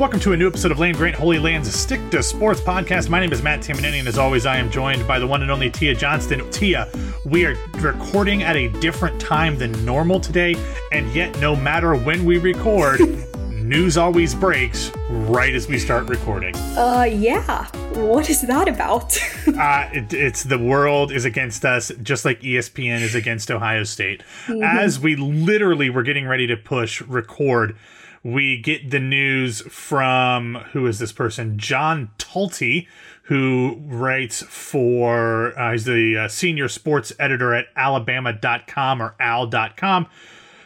Welcome to a new episode of Land Grant Holy Land's Stick to Sports podcast. My name is Matt Tamanini, and as always, I am joined by the one and only Tia Johnston. Tia, we are recording at a different time than normal today, and yet, no matter when we record, news always breaks right as we start recording. Uh, yeah. What is that about? uh, it, it's the world is against us, just like ESPN is against Ohio State. Mm-hmm. As we literally were getting ready to push record, we get the news from who is this person? John Talty, who writes for, uh, he's the uh, senior sports editor at alabama.com or al.com,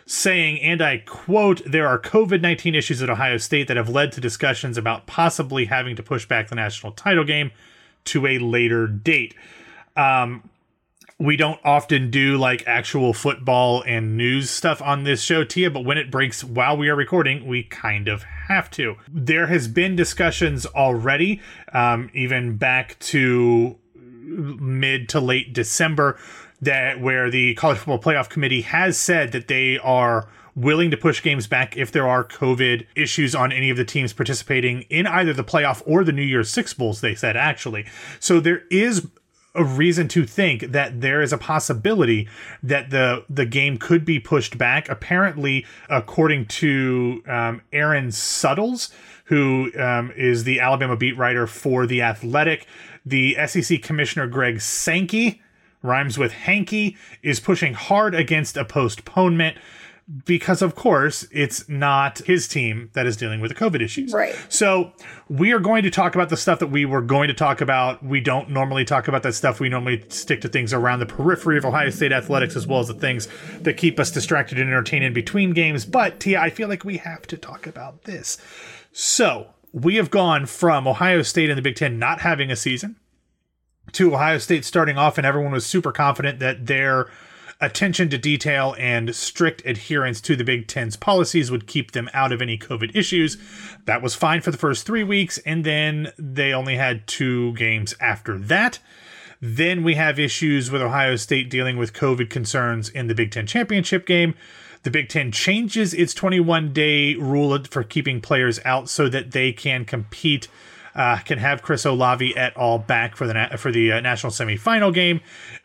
saying, and I quote, there are COVID 19 issues at Ohio State that have led to discussions about possibly having to push back the national title game to a later date. Um, we don't often do like actual football and news stuff on this show, Tia, but when it breaks while we are recording, we kind of have to. There has been discussions already, um, even back to mid to late December, that where the college football playoff committee has said that they are willing to push games back if there are COVID issues on any of the teams participating in either the playoff or the New Year's Six Bowls, they said actually. So there is a reason to think that there is a possibility that the the game could be pushed back. Apparently, according to um, Aaron Suttles, who um, is the Alabama beat writer for the Athletic, the SEC Commissioner Greg Sankey rhymes with Hanky is pushing hard against a postponement because of course it's not his team that is dealing with the covid issues. Right. So we are going to talk about the stuff that we were going to talk about. We don't normally talk about that stuff. We normally stick to things around the periphery of ohio state athletics as well as the things that keep us distracted and entertained in between games. But tia i feel like we have to talk about this. So we have gone from ohio state and the big ten not having a season to ohio state starting off and everyone was super confident that their attention to detail and strict adherence to the Big Ten's policies would keep them out of any COVID issues. That was fine for the first three weeks, and then they only had two games after that. Then we have issues with Ohio State dealing with COVID concerns in the Big Ten championship game. The Big Ten changes its 21 day rule for keeping players out so that they can compete uh, can have Chris Olave et al. back for the na- for the uh, national semifinal game,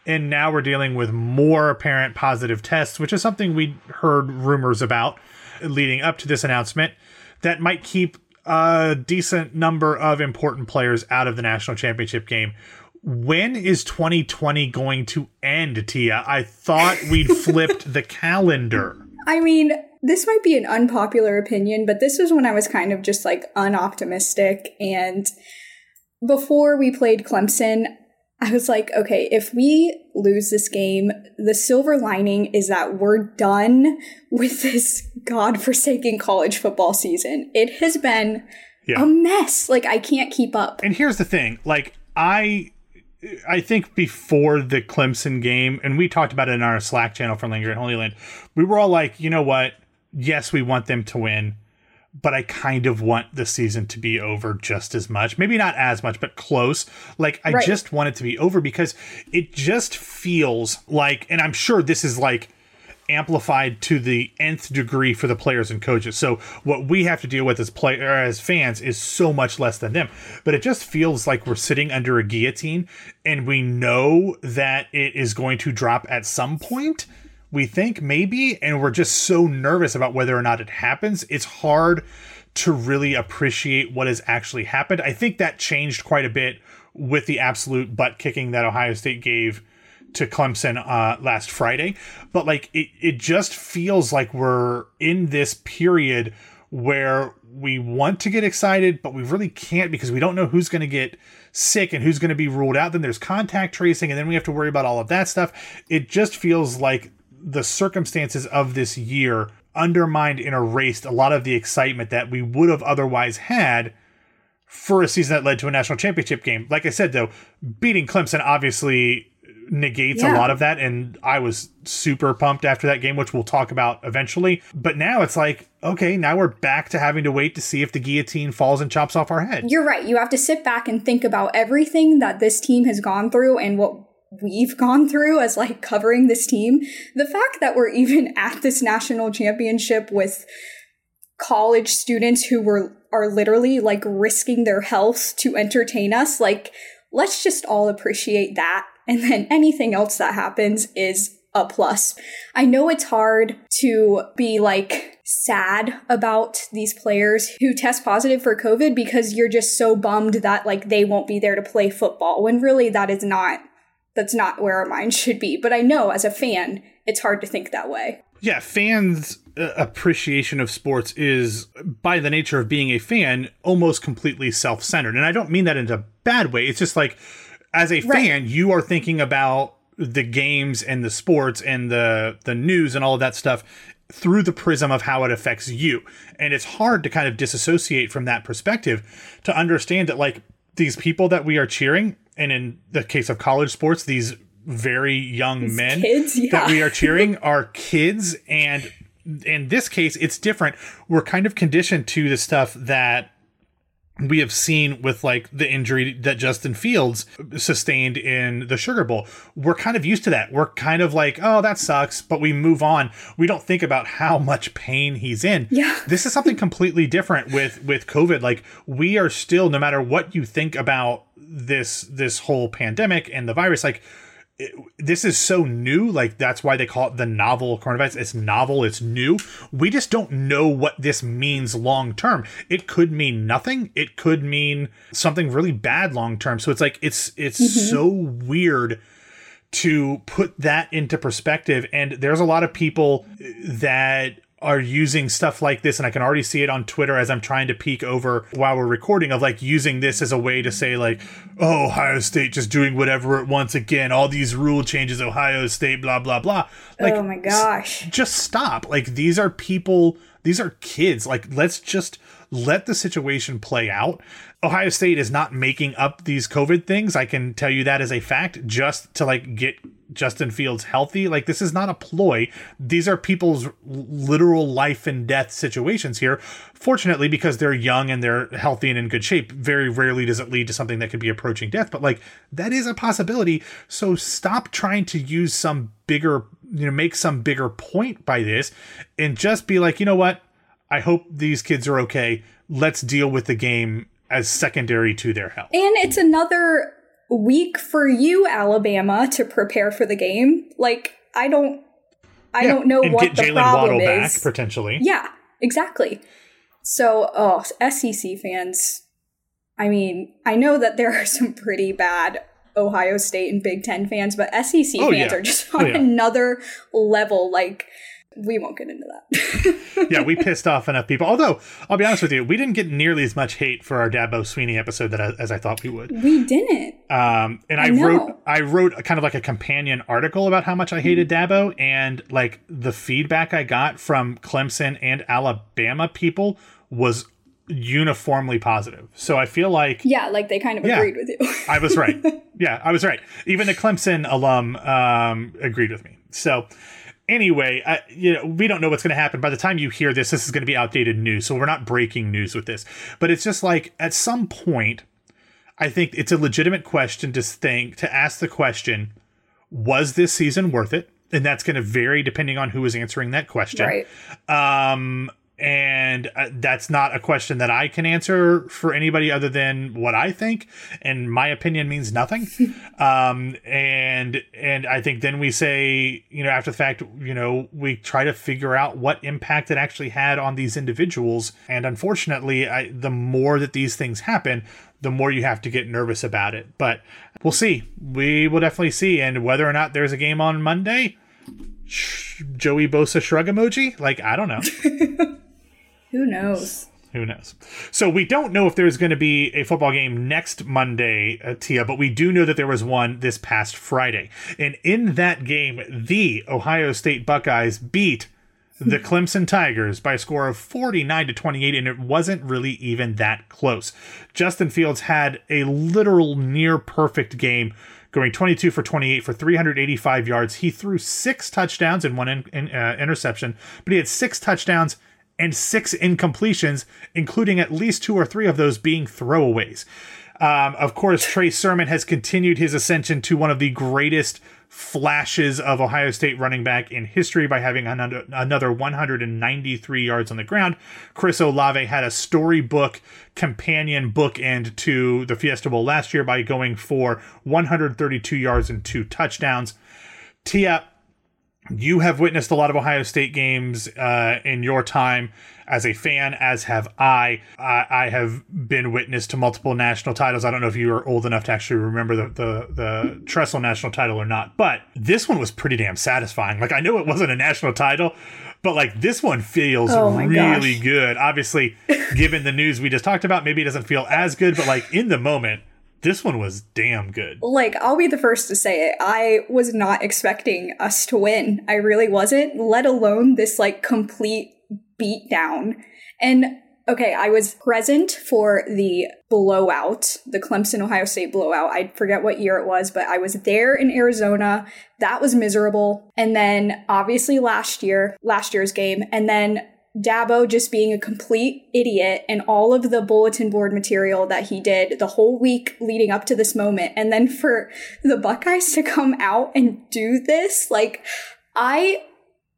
and now we're dealing with more apparent positive tests, which is something we heard rumors about leading up to this announcement that might keep a decent number of important players out of the national championship game. When is 2020 going to end, Tia? I thought we'd flipped the calendar. I mean, this might be an unpopular opinion, but this was when I was kind of just like unoptimistic. And before we played Clemson, I was like, okay, if we lose this game, the silver lining is that we're done with this godforsaken college football season. It has been yeah. a mess. Like, I can't keep up. And here's the thing like, I. I think before the Clemson game, and we talked about it in our Slack channel for Land Grant Holy Land, we were all like, you know what? yes, we want them to win, but I kind of want the season to be over just as much. Maybe not as much, but close. Like, I right. just want it to be over because it just feels like, and I'm sure this is like, amplified to the nth degree for the players and coaches. So what we have to deal with as player as fans is so much less than them. But it just feels like we're sitting under a guillotine and we know that it is going to drop at some point we think maybe, and we're just so nervous about whether or not it happens. It's hard to really appreciate what has actually happened. I think that changed quite a bit with the absolute butt kicking that Ohio State gave to Clemson uh, last Friday. But like it, it just feels like we're in this period where we want to get excited, but we really can't because we don't know who's going to get sick and who's going to be ruled out. Then there's contact tracing, and then we have to worry about all of that stuff. It just feels like the circumstances of this year undermined and erased a lot of the excitement that we would have otherwise had for a season that led to a national championship game. Like I said, though, beating Clemson obviously negates yeah. a lot of that. And I was super pumped after that game, which we'll talk about eventually. But now it's like, okay, now we're back to having to wait to see if the guillotine falls and chops off our head. You're right. You have to sit back and think about everything that this team has gone through and what we've gone through as like covering this team, the fact that we're even at this national championship with college students who were are literally like risking their health to entertain us. Like, let's just all appreciate that. And then anything else that happens is a plus. I know it's hard to be like sad about these players who test positive for COVID because you're just so bummed that like they won't be there to play football when really that is not that's not where our mind should be. But I know as a fan, it's hard to think that way. Yeah, fans' uh, appreciation of sports is, by the nature of being a fan, almost completely self centered. And I don't mean that in a bad way. It's just like, as a right. fan, you are thinking about the games and the sports and the the news and all of that stuff through the prism of how it affects you. And it's hard to kind of disassociate from that perspective to understand that like these people that we are cheering and in the case of college sports these very young these men kids, yeah. that we are cheering are kids and in this case it's different we're kind of conditioned to the stuff that we have seen with like the injury that Justin Fields sustained in the Sugar Bowl. We're kind of used to that. We're kind of like, oh, that sucks, but we move on. We don't think about how much pain he's in. Yeah. This is something completely different with with COVID. Like we are still no matter what you think about this this whole pandemic and the virus like it, this is so new like that's why they call it the novel coronavirus it's novel it's new. We just don't know what this means long term it could mean nothing. It could mean something really bad long term so it's like it's it's mm-hmm. so weird to put that into perspective. And there's a lot of people that are using stuff like this and i can already see it on twitter as i'm trying to peek over while we're recording of like using this as a way to say like oh ohio state just doing whatever it wants again. All these rule changes ohio state blah blah blah. Like oh my gosh. s- just stop. Like these are people these are kids. Like let's just let the situation play out ohio state is not making up these covid things i can tell you that as a fact just to like get Justin Fields healthy. Like this is not a ploy. These are people's literal life and death situations here. Fortunately, because they're young and they're healthy and in good shape, very rarely does it lead to something that could be approaching death. But like that is a possibility. So stop trying to use some bigger, you know, make some bigger point by this and just be like, you know what? I hope these kids are okay. Let's deal with the game as secondary to their health. And it's another week for you, Alabama, to prepare for the game. Like, I don't, I yeah, don't know what the Jaylen problem Waddle is. Back, potentially. Yeah, exactly. So, oh, SEC fans. I mean, I know that there are some pretty bad Ohio State and Big Ten fans, but SEC oh, fans yeah. are just oh, on oh, yeah. another level. Like, we won't get into that. yeah, we pissed off enough people. Although I'll be honest with you, we didn't get nearly as much hate for our Dabo Swinney episode that I, as I thought we would. We didn't. Um, and I, I wrote I wrote kind of like a companion article about how much I hated mm. Dabo, and like the feedback I got from Clemson and Alabama people was uniformly positive. So I feel like yeah, like they kind of yeah, agreed with you. I was right. Yeah, I was right. Even the Clemson alum um, agreed with me. So anyway, I, you know, we don't know what's going to happen. By the time you hear this, this is going to be outdated news. So we're not breaking news with this. But it's just like at some point, I think it's a legitimate question to think, to ask the question, was this season worth it? And that's going to vary depending on who is answering that question. Right. Um, and uh, that's not a question that I can answer for anybody other than what I think, and my opinion means nothing. um, and and I think then we say, you know, after the fact, you know, we try to figure out what impact it actually had on these individuals. And unfortunately, I, the more that these things happen, the more you have to get nervous about it. But we'll see. We will definitely see, and whether or not there's a game on Monday. Joey Bosa shrug emoji? Like, I don't know. Who knows? Who knows? So we don't know if there's going to be a football game next Monday, uh, Tia, but we do know that there was one this past Friday. And in that game, the Ohio State Buckeyes beat the Clemson Tigers by a score of 49 to 28 and it wasn't really even that close. Justin Fields had a literal near perfect game going 22 for 28 for 385 yards. He threw six touchdowns and one in, in, uh, interception, but he had six touchdowns and six incompletions, including at least two or three of those being throwaways. Um, of course, Trey Sermon has continued his ascension to one of the greatest flashes of Ohio State running back in history by having another, another 193 yards on the ground. Chris Olave had a storybook companion bookend to the Fiesta Bowl last year by going for 132 yards and two touchdowns. Tia, you have witnessed a lot of Ohio State games uh, in your time as a fan, as have I. I. I have been witness to multiple national titles. I don't know if you are old enough to actually remember the, the, the Tressel national title or not, but this one was pretty damn satisfying. Like, I know it wasn't a national title, but like this one feels Oh really gosh. good. Obviously, given the news we just talked about, maybe it doesn't feel as good, but like in the moment, this one was damn good. Like, I'll be the first to say it. I was not expecting us to win. I really wasn't, let alone this like complete beat down. And okay, I was present for the blowout, the Clemson Ohio State blowout. I forget what year it was, but I was there in Arizona. That was miserable. And then obviously last year, last year's game, and then Dabo just being a complete idiot and all of the bulletin board material that he did the whole week leading up to this moment. And then for the Buckeyes to come out and do this, like, I.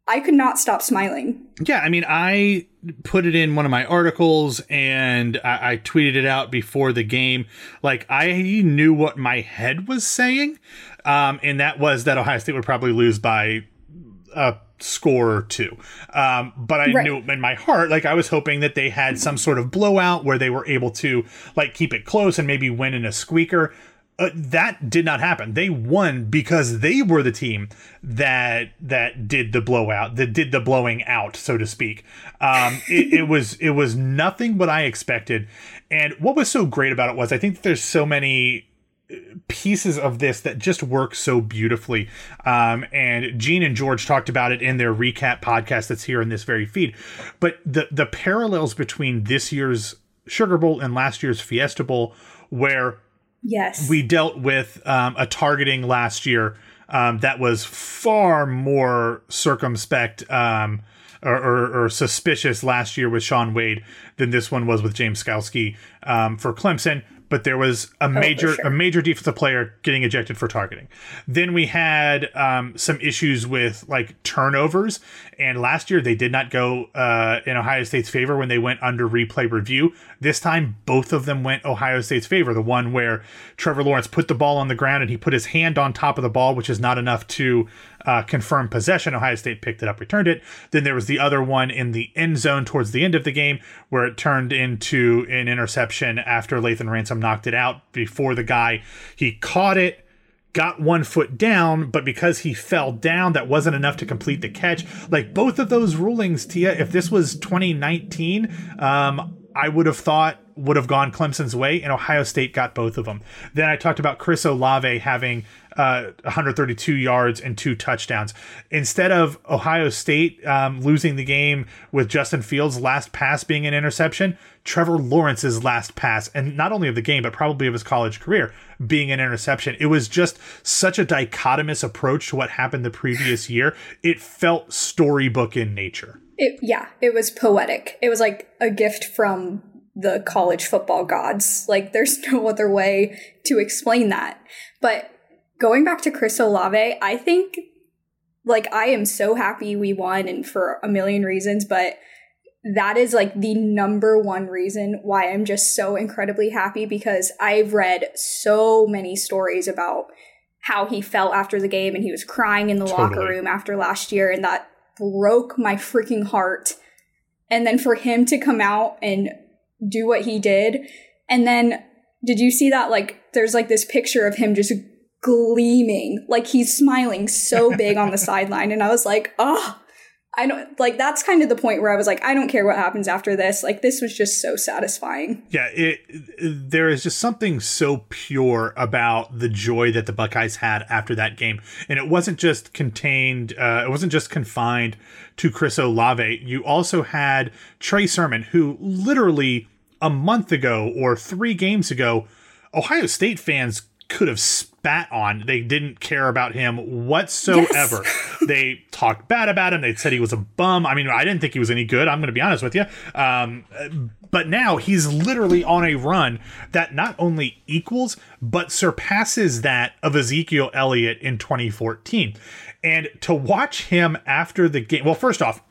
I could not stop smiling. Yeah, I mean, I put it in one of my articles and I, I tweeted it out before the game. Like, I knew what my head was saying, um, and that was that Ohio State would probably lose by a score or two. Um, but I Right. knew in my heart, like, I was hoping that they had some sort of blowout where they were able to, like, keep it close and maybe win in a squeaker. Uh, that did not happen. They won because they were the team that that did the blowout, that did the blowing out, so to speak. Um, it, it was it was nothing what I expected. And what was so great about it was I think there's so many pieces of this that just work so beautifully. Um, and Gene and George talked about it in their recap podcast that's here in this very feed. But the the parallels between this year's Sugar Bowl and last year's Fiesta Bowl, where Yes. we dealt with um, a targeting last year um, that was far more circumspect um, or, or, or suspicious last year with Shaun Wade than this one was with James Skalski um, for Clemson. But there was a major sure. a major defensive player getting ejected for targeting. Then we had um, some issues with like turnovers, and last year they did not go uh, in Ohio State's favor when they went under replay review. This time, both of them went Ohio State's favor. The one where Trevor Lawrence put the ball on the ground and he put his hand on top of the ball, which is not enough to uh, confirm possession. Ohio State picked it up, returned it. Then there was the other one in the end zone towards the end of the game where it turned into an interception after Lathan Ransom knocked it out before the guy he caught it got one foot down, but because he fell down, that wasn't enough to complete the catch. Like both of those rulings, Tia, if this was 2019, um, I would have thought would have gone Clemson's way, and Ohio State got both of them. Then I talked about Chris Olave having uh, 132 yards and two touchdowns. Instead of Ohio State um, losing the game with Justin Fields' last pass being an interception, Trevor Lawrence's last pass, and not only of the game, but probably of his college career, being an interception. It was just such a dichotomous approach to what happened the previous year. It felt storybook in nature. It, yeah, it was poetic. It was like a gift from the college football gods. Like, there's no other way to explain that. But going back to Chris Olave, I think, like, I am so happy we won and for a million reasons, but that is like the number one reason why I'm just so incredibly happy because I've read so many stories about how he felt after the game and he was crying in the locker room after last year and that broke my freaking heart. And then for him to come out and do what he did. And then did you see that like there's like this picture of him just gleaming like he's smiling so big on the sideline. And I was like, "Oh, I don't like that's kind of the point where I was like, I don't care what happens after this. Like this was just so satisfying. Yeah, it, there is just something so pure about the joy that the Buckeyes had after that game, and it wasn't just contained. Uh, it wasn't just confined to Chris Olave. You also had Trey Sermon, who literally a month ago or three games ago, Ohio State fans could have spat on. They didn't care about him whatsoever. Yes. they talked bad about him. They said he was a bum. I mean, I didn't think he was any good. I'm going to be honest with you. Um, but now he's literally on a run that not only equals, but surpasses that of Ezekiel Elliott in 2014. And to watch him after the game, well, first off,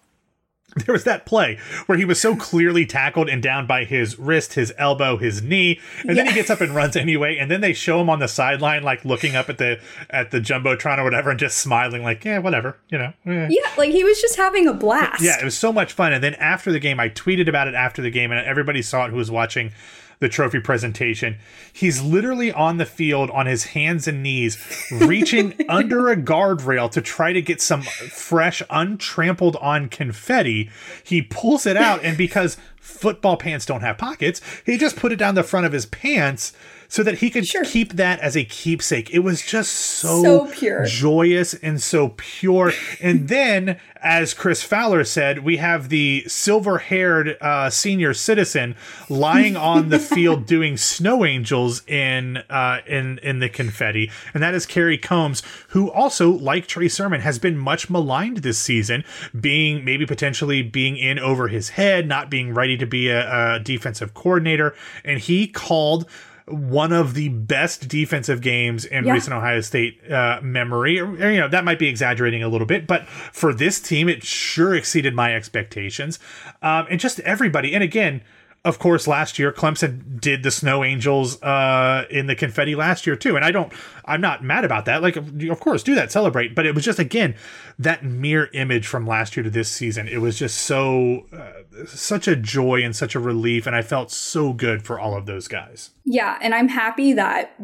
there was that play where he was so clearly tackled and down by his wrist, his elbow, his knee, and yeah. then he gets up and runs anyway. And then they show him on the sideline, like looking up at the at the jumbotron or whatever, and just smiling, like, yeah, whatever, you know. Eh. Yeah, like he was just having a blast. Yeah, it was so much fun. And then after the game, I tweeted about it after the game, and everybody saw it who was watching the trophy presentation. He's literally on the field on his hands and knees, reaching under a guardrail to try to get some fresh, untrampled on confetti. He pulls it out, and because football pants don't have pockets, he just put it down the front of his pants so that he could sure. keep that as a keepsake. It was just so, so pure, joyous, and so pure. and then, as Chris Fowler said, we have the silver-haired uh, senior citizen lying on the field doing snow angels in uh, in in the confetti, and that is Kerry Coombs, who also, like Trey Sermon, has been much maligned this season, being maybe potentially being in over his head, not being ready to be a, a defensive coordinator, and he called one of the best defensive games in yeah. recent Ohio State uh, memory. You know, that might be exaggerating a little bit, but for this team, it sure exceeded my expectations. Um, and just everybody. And again, of course, last year Clemson did the Snow Angels uh, in the confetti last year too, and I don't, I'm not mad about that. Like, of course, do that, celebrate. But it was just again that mirror image from last year to this season. It was just so, uh, such a joy and such a relief, and I felt so good for all of those guys. Yeah, and I'm happy that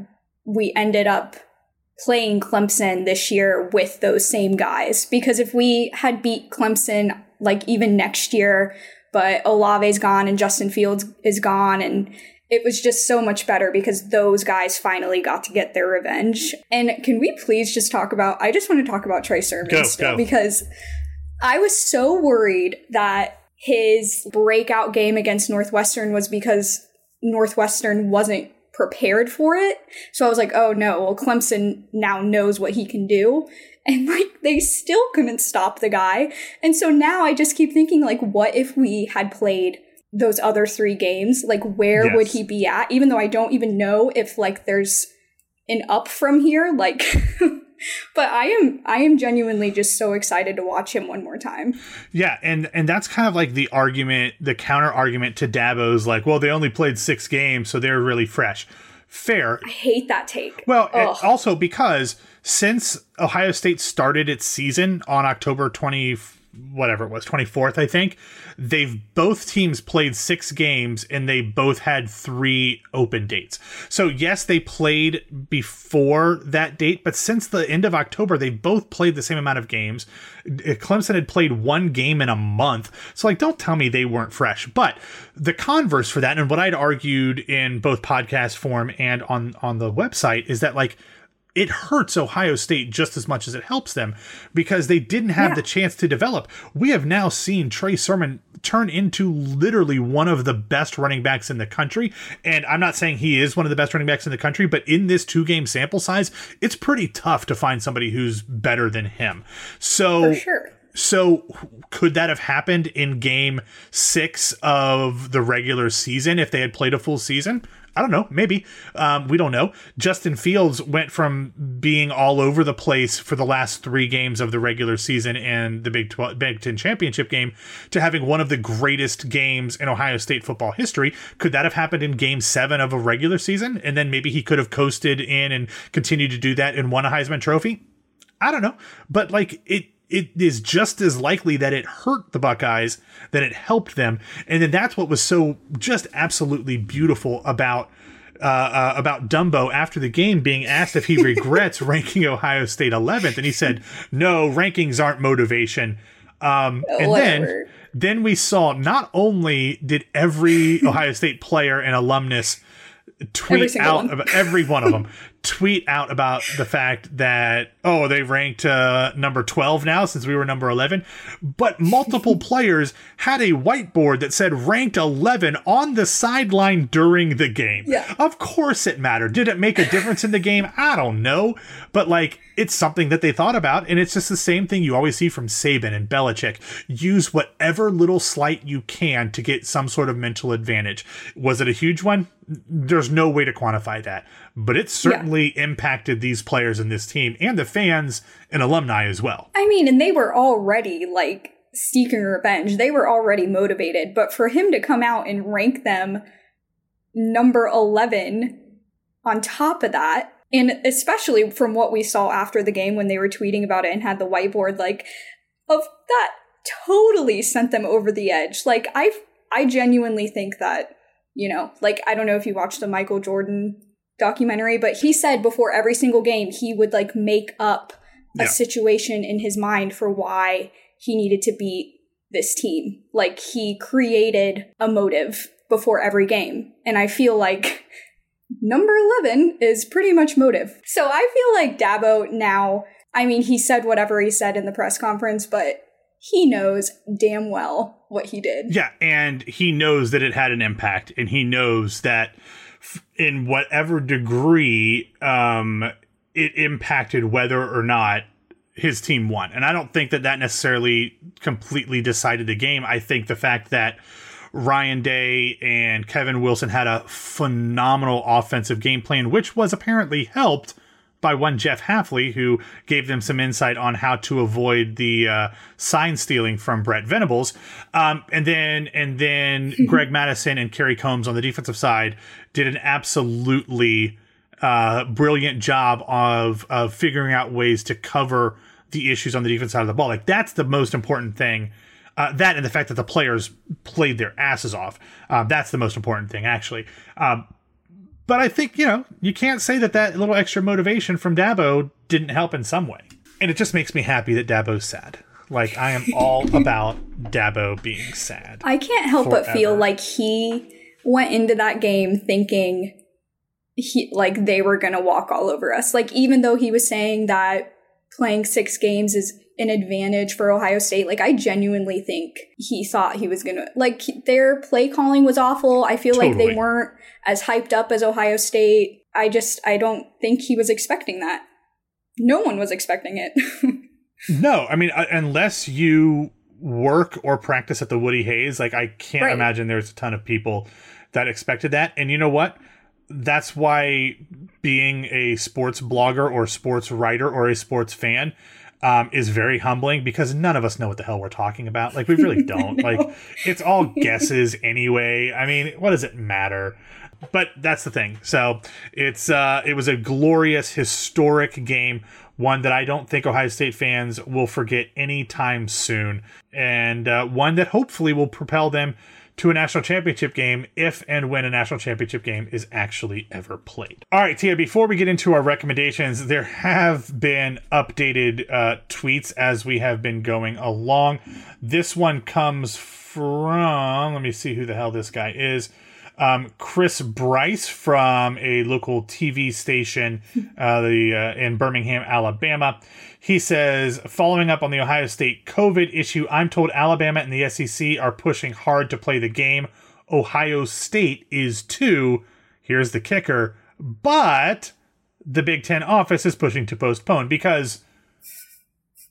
we ended up playing Clemson this year with those same guys because if we had beat Clemson like even next year but Olave's gone and Justin Fields is gone and it was just so much better because those guys finally got to get their revenge. And can we please just talk about I just want to talk about Trey Sermon go, still go. because I was so worried that his breakout game against Northwestern was because Northwestern wasn't prepared for it. So I was like, oh no, well, Clemson now knows what he can do and like they still couldn't stop the guy. And so now I just keep thinking like what if we had played those other three games? Like where yes. would he be at? Even though I don't even know if like there's an up from here like but I am I am genuinely just so excited to watch him one more time. Yeah, and and that's kind of like the argument, the counter argument to Dabo's like, well, they only played 6 games, so they're really fresh. Fair. I hate that take. Well, also because since Ohio State started its season on October 20 whatever it was 24th I think they've both teams played 6 games and they both had 3 open dates. So yes, they played before that date, but since the end of October they both played the same amount of games. Uh, Clemson had played one game in a month. So like don't tell me they weren't fresh. But the converse for that and what I'd argued in both podcast form and on on the website is that like it hurts Ohio State just as much as it helps them because they didn't have yeah. the chance to develop. We have now seen Trey Sermon turn into literally one of the best running backs in the country. And I'm not saying he is one of the best running backs in the country, but in this two game sample size, it's pretty tough to find somebody who's better than him. So, sure. So, could that have happened in game six of the regular season if they had played a full season? I don't know, maybe. Um, we don't know. Justin Fields went from being all over the place for the last three games of the regular season and the Big, 12, Big Ten championship game to having one of the greatest games in Ohio State football history. Could that have happened in game seven of a regular season? And then maybe he could have coasted in and continued to do that and won a Heisman Trophy? I don't know. But like it it is just as likely that it hurt the Buckeyes than it helped them. And then that's what was so just absolutely beautiful about uh, uh, about Dumbo after the game being asked if he regrets ranking Ohio State 11th, and he said, "No, rankings aren't motivation." Um, and Whatever. then then we saw not only did every Ohio State player and alumnus tweet out one. about every one of them tweet out about the fact that oh they ranked uh, number 12 now since we were number 11 but multiple players had a whiteboard that said ranked 11 on the sideline during the game. Yeah. of course it mattered. Did it make a difference in the game? I don't know. But like it's something that they thought about and it's just the same thing you always see from Saban and Belichick. Use whatever little slight you can to get some sort of mental advantage. Was it a huge one? There's no way to quantify that. But it certainly impacted these players in this team and the fans and alumni as well I mean, and they were already like seeking revenge. They were already motivated, but for him to come out and rank them number 11 on top of that, and especially from what we saw after the game when they were tweeting about it and had the whiteboard, like, of that totally sent them over the edge. Like, I I genuinely think that, you know, like, I don't know if you watched the Michael Jordan documentary, but he said before every single game, he would like make up a Yeah. situation in his mind for why he needed to beat this team. Like he created a motive before every game. And I feel like number 11 is pretty much motive. So I feel like Dabo now, I mean, he said whatever he said in the press conference, but he knows damn well what he did. Yeah, and he knows that it had an impact, and he knows that in whatever degree um, it impacted whether or not his team won. And I don't think that that necessarily completely decided the game. I think the fact that Ryan Day and Kevin Wilson had a phenomenal offensive game plan, which was apparently helped by one Jeff Hafley, who gave them some insight on how to avoid the uh, sign stealing from Brent Venables, um, and then and then Greg Mattison and Kerry Coombs on the defensive side did an absolutely uh, brilliant job of of figuring out ways to cover the issues on the defense side of the ball. Like that's the most important thing. Uh, that and the fact that the players played their asses off. Uh, that's the most important thing, actually. Um, but I think, you know, you can't say that that little extra motivation from Dabo didn't help in some way. And it just makes me happy that Dabo's sad. Like, I am all about Dabo being sad. I can't help but feel like he went into that game thinking he like they were gonna walk all over us. Like even though he was saying that playing six games is an advantage for Ohio State, like I genuinely think he thought he was gonna like their play calling was awful. I feel like they weren't as hyped up as Ohio State. I just I don't think he was expecting that. No one was expecting it. No, I mean, uh, unless you work or practice at the Woody Hayes, like, I can't Right. imagine there's a ton of people that expected that. And you know what? That's why being a sports blogger or sports writer or a sports fan um, is very humbling because none of us know what the hell we're talking about. Like, we really don't. Like, it's all guesses anyway. I mean, what does it matter? But that's the thing. So it's uh, it was a glorious, historic game, one that I don't think Ohio State fans will forget anytime soon, and uh, one that hopefully will propel them to a national championship game if and when a national championship game is actually ever played. All right, Tia, before we get into our recommendations, there have been updated uh, tweets as we have been going along. This one comes from, let me see who the hell this guy is. Um, Chris Bryce from a local TV station uh, the, uh, in Birmingham, Alabama. He says, following up on the Ohio State COVID issue, I'm told Alabama and the SEC are pushing hard to play the game. Ohio State is too. Here's the kicker. But the Big Ten office is pushing to postpone because,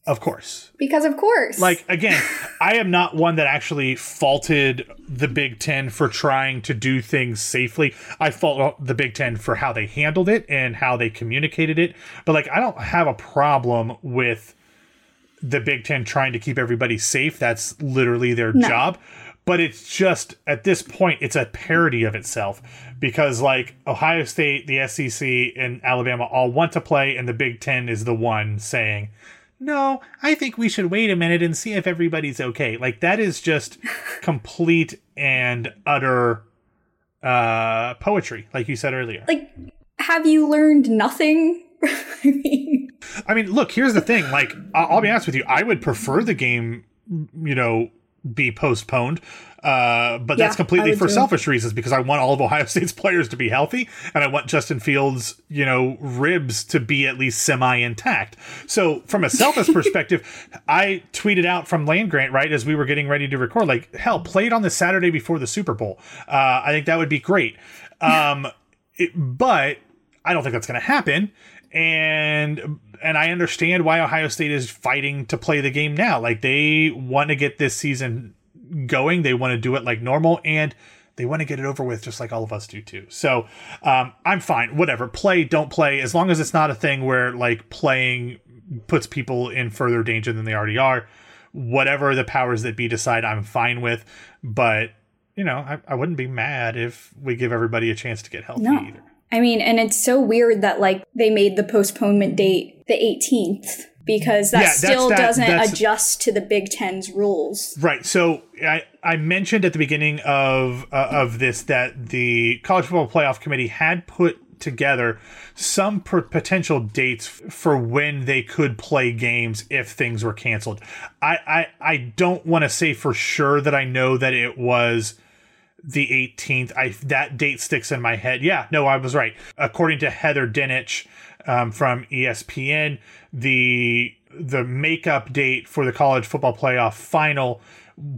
of course, because of course. like again, I am not one that actually faulted the Big Ten for trying to do things safely. I fault the Big Ten for how they handled it and how they communicated it. But like, I don't have a problem with the Big Ten trying to keep everybody safe. That's literally their job. But it's just at this point, it's a parody of itself because like Ohio State, the SEC, and Alabama all want to play, and the Big Ten is the one saying, no, I think we should wait a minute and see if everybody's okay. Like that is just complete and utter uh poetry, like you said earlier. like have you learned nothing? I mean, I mean, look, here's the thing. Like, I'll, I'll be honest with you. I would prefer the game, you know, be postponed. Uh, but Yeah, that's completely for too. selfish reasons because I want all of Ohio State's players to be healthy and I want Justin Fields, you know, ribs to be at least semi intact. So, from a selfish perspective, I tweeted out from Land Grant, right, as we were getting ready to record, like, hell, play it on the Saturday before the Super Bowl. Uh, I think that would be great. Um, it, but I don't think that's going to happen. And and I understand why Ohio State is fighting to play the game now. Like they want to get this season going. They want to do it like normal and they want to get it over with just like all of us do too. So um, I'm fine. Whatever. Play, don't play. As long as it's not a thing where like playing puts people in further danger than they already are. Whatever the powers that be decide, I'm fine with. But you know, I, I wouldn't be mad if we give everybody a chance to get healthy No. either. I mean, and it's so weird that like they made the postponement date the 18th because that Yeah, still that- doesn't adjust to the Big Ten's rules. Right. So I, I mentioned at the beginning of uh, of this that the college football playoff committee had put together some per- potential dates f- for when they could play games if things were canceled. I I, I don't want to say for sure that I know that it was the 18th. I that date sticks in my head. Yeah, no, I was right. According to Heather Dinich um, from ESPN, the the makeup date for the college football playoff final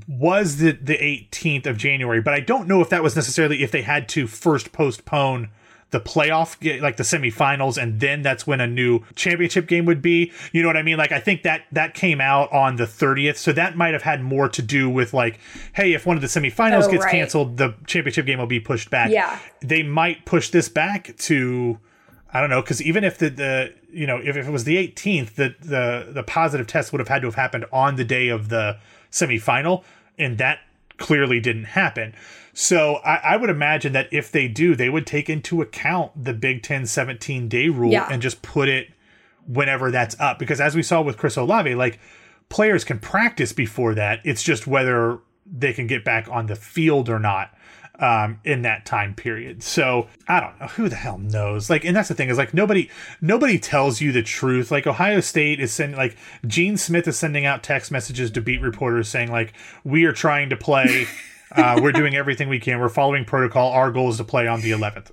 was the the 18th of January, but I don't know if that was necessarily if they had to first postpone the playoff like the semifinals and then that's when a new championship game would be you know what i mean like i think that that came out on the 30th so that might have had more to do with like hey if one of the semifinals Oh, gets right. canceled the championship game will be pushed back Yeah. they might push this back to I don't know because even if the, the you know if, if it was the 18th the, the the positive test would have had to have happened on the day of the semifinal and that clearly didn't happen. So I, I would imagine that if they do they would take into account the Big Ten 17 day rule Yeah. and just put it whenever that's up. Because as we saw with Chris Olave like players can practice before that. It's just whether they can get back on the field or not um, in that time period. So I don't know who the hell knows. Like, and that's the thing is like nobody nobody tells you the truth. Like Ohio State is sending like Gene Smith is sending out text messages to beat reporters saying like we are trying to play. uh, we're doing everything we can. We're following protocol. Our goal is to play on the 11th.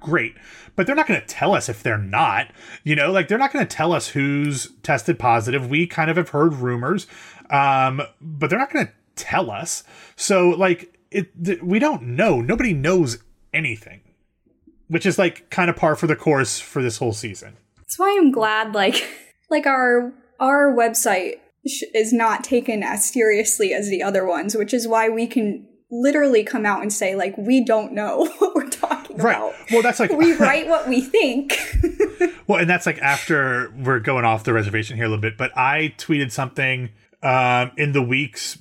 Great. But they're not going to tell us if they're not. You know, like they're not going to tell us who's tested positive. We kind of have heard rumors, um, but they're not going to tell us. So, like, it th- we don't know. Nobody knows anything, which is like kind of par for the course for this whole season. That's why I'm glad like like our our website sh- is not taken as seriously as the other ones, which is why we can literally come out and say like we don't know what we're talking about. Well, that's like We write what we think. Well, and that's like after we're going off the reservation here a little bit, but I tweeted something um, in the weeks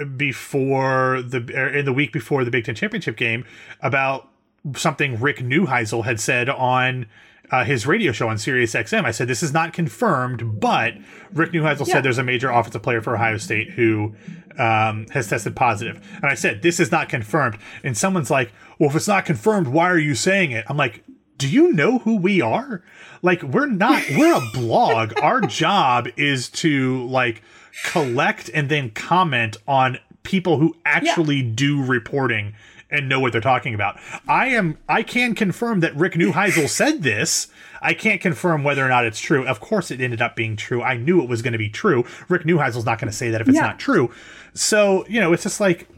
uh, before the er, in the week before the Big Ten championship game about something Rick Neuheisel had said on uh, his radio show on Sirius XM. I said this is not confirmed, but Rick Neuheisel Yeah. said there's a major offensive player for Ohio State who um, has tested positive. positive, and I said this is not confirmed. And someone's like, "Well, if it's not confirmed, why are you saying it?" I'm like, do you know who we are? Like, we're not, we're a blog. Our job is to like collect and then comment on people who actually do reporting and know what they're talking about. I am, I can confirm that Rick Neuheisel said this. I can't confirm whether or not it's true. Of course, it ended up being true. I knew it was going to be true. Rick Neuheisel's not going to say that if it's Yeah. not true. So, you know, it's just like,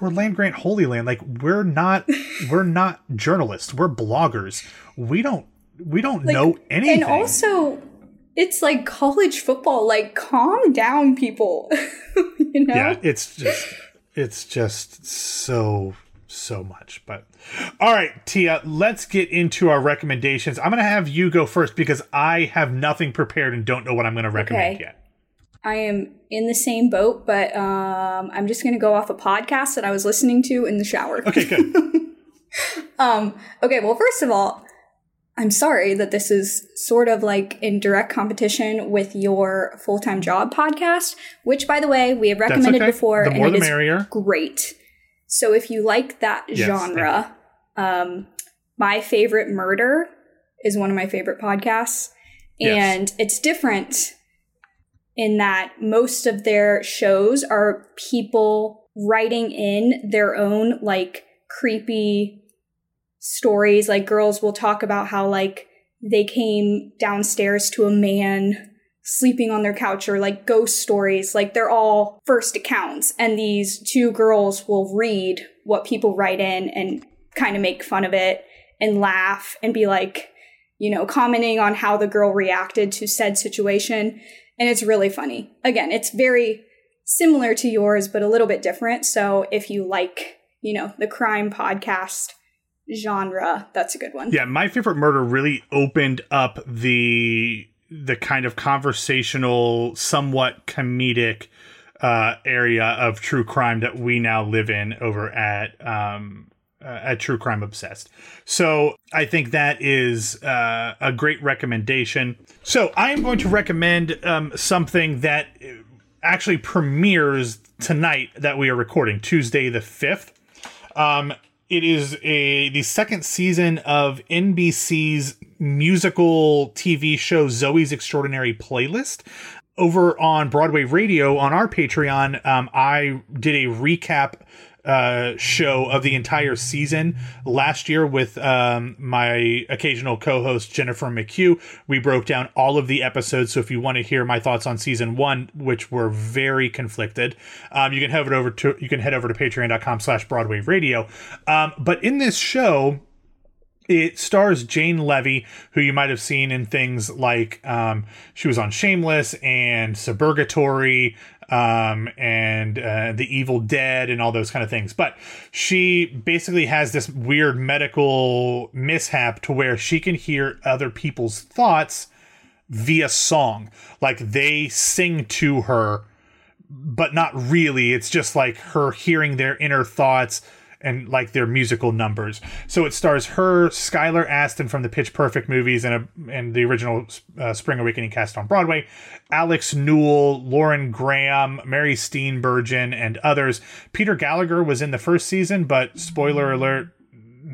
we're land grant holy land like we're not we're not journalists we're bloggers we don't we don't know anything and also it's like college football. Like calm down people. you know? yeah it's just it's just so so much but all right tia let's get into our recommendations i'm gonna have you go first because i have nothing prepared and don't know what i'm gonna recommend Okay. yet I am in the same boat, but um, I'm just going to go off a podcast that I was listening to in the shower. okay good Um, okay, well, first of all, I'm sorry that this is sort of like in direct competition with your full time job podcast, which, by the way, we have recommended okay before, the and more it the is merrier great. So if you like that Yes, genre, um, my favorite murder is one of my favorite podcasts, Yes. and it's different in that most of their shows are people writing in their own like creepy stories. Like girls will talk about how like they came downstairs to a man sleeping on their couch or like ghost stories. Like they're all first accounts. And these two girls will read what people write in and kind of make fun of it and laugh and be like, you know, commenting on how the girl reacted to said situation. And it's really funny. Again, it's very similar to yours, but a little bit different. So if you like, you know, the crime podcast genre, that's a good one. Yeah, my favorite murder really opened up the the kind of conversational, somewhat comedic uh, area of true crime that we now live in over at um, uh, at True Crime Obsessed. So I think that is uh, a great recommendation. So I am going to recommend um, something that actually premieres tonight that we are recording, Tuesday the fifth. Um, it is a the second season of NBC's musical TV show Zoey's Extraordinary Playlist. Over on Broadway Radio on our Patreon, um, I did a recap uh, show of the entire season last year with um, my occasional co-host Jennifer McHugh. We broke down all of the episodes. So if you want to hear my thoughts on season one, which were very conflicted, um, you can head over to you can head over to Patreon.com/slash Broadway Radio. Um, but in this show. It stars Jane Levy, who you might have seen in things like um, she was on Shameless and Suburgatory, um, and uh, The Evil Dead and all those kind of things. But she basically has this weird medical mishap to where she can hear other people's thoughts via song. Like they sing to her, but not really. It's just like her hearing their inner thoughts and like their musical numbers. So it stars her, Skylar Astin from the Pitch Perfect movies and a, and the original uh, Spring Awakening cast on Broadway, Alex Newell, Lauren Graham, Mary Steenburgen, and others. Peter Gallagher was in the first season, but spoiler alert,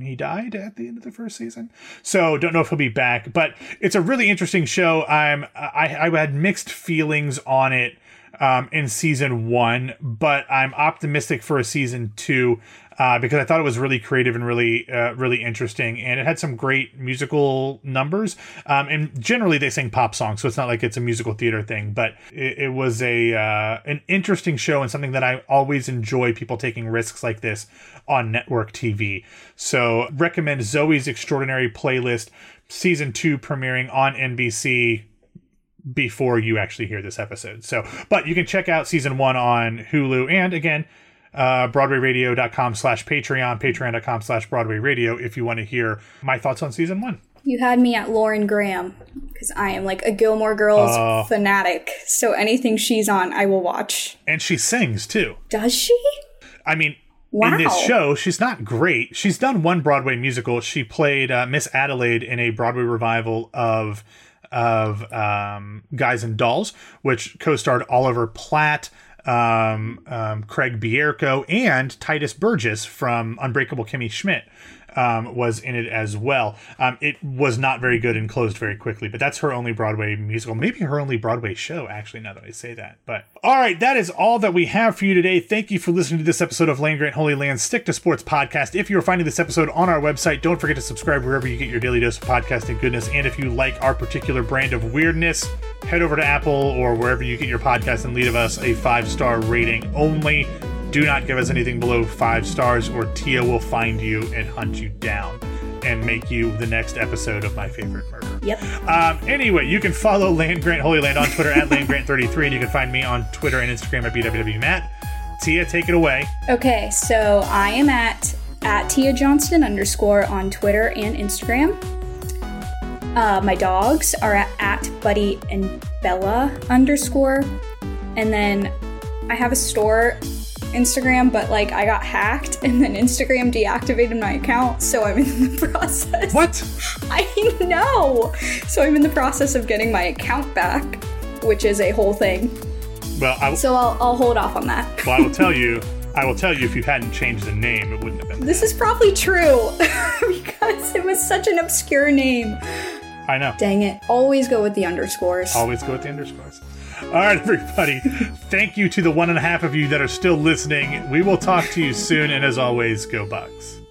he died at the end of the first season. So don't know if he'll be back, but it's a really interesting show. I'm I, I had mixed feelings on it um, in season one, but I'm optimistic for a season two uh, because I thought it was really creative and really, uh, really interesting, and it had some great musical numbers. Um, and generally, they sing pop songs, so it's not like it's a musical theater thing. But it, it was a uh, an interesting show and something that I always enjoy. People taking risks like this on network TV. So recommend Zoey's Extraordinary Playlist season two premiering on NBC before you actually hear this episode. So, but you can check out season one on Hulu, and again uh, broadwayradio.com slash patreon patreon.com slash broadway radio if you want to hear my thoughts on season one. You had me at lauren graham because i am like a gilmore girls uh, fanatic. So anything she's on i will watch. And she sings too. Does she? I mean wow. in this show she's not great. She's done one broadway musical. She played uh, miss adelaide in a broadway revival of of um, guys and dolls which co-starred oliver platt um, um, Craig Bierko, and Tituss Burgess from Unbreakable Kimmy Schmidt um, was in it as well. Um, it was not very good and closed very quickly, but that's her only Broadway musical, maybe her only Broadway show, actually, now that I say that. But all right, that is all that we have for you today. Thank you for listening to this episode of Land Grant Holy Land Stick to Sports podcast. If you're finding this episode on our website, don't forget to subscribe wherever you get your daily dose of podcasting goodness. And if you like our particular brand of weirdness, head over to Apple or wherever you get your podcast and leave us a five star rating only do not give us anything below five stars, or Tia will find you and hunt you down and make you the next episode of my favorite murder. Yep. Um, anyway, you can follow Land Grant Holy Land on Twitter at LandGrant33, and you can find me on Twitter and Instagram at BWWMatt. Tia, take it away. Okay, so I am at at Tia Johnston underscore on Twitter and Instagram. Uh, my dogs are at, at Buddy and Bella underscore. And then I have a store Instagram, but like I got hacked and then Instagram deactivated my account, so I'm in the process. What? I know. So I'm in the process of getting my account back, which is a whole thing. Well, I, so I'll, I'll hold off on that. Well, I will tell you. I will tell you if you hadn't changed the name, it wouldn't have been. This is probably true because it was such an obscure name. I know. Dang it. Always go with the underscores. Always go with the underscores. All right, everybody. Thank you to the one and a half of you that are still listening. We will talk to you soon. And as always, go Bucks.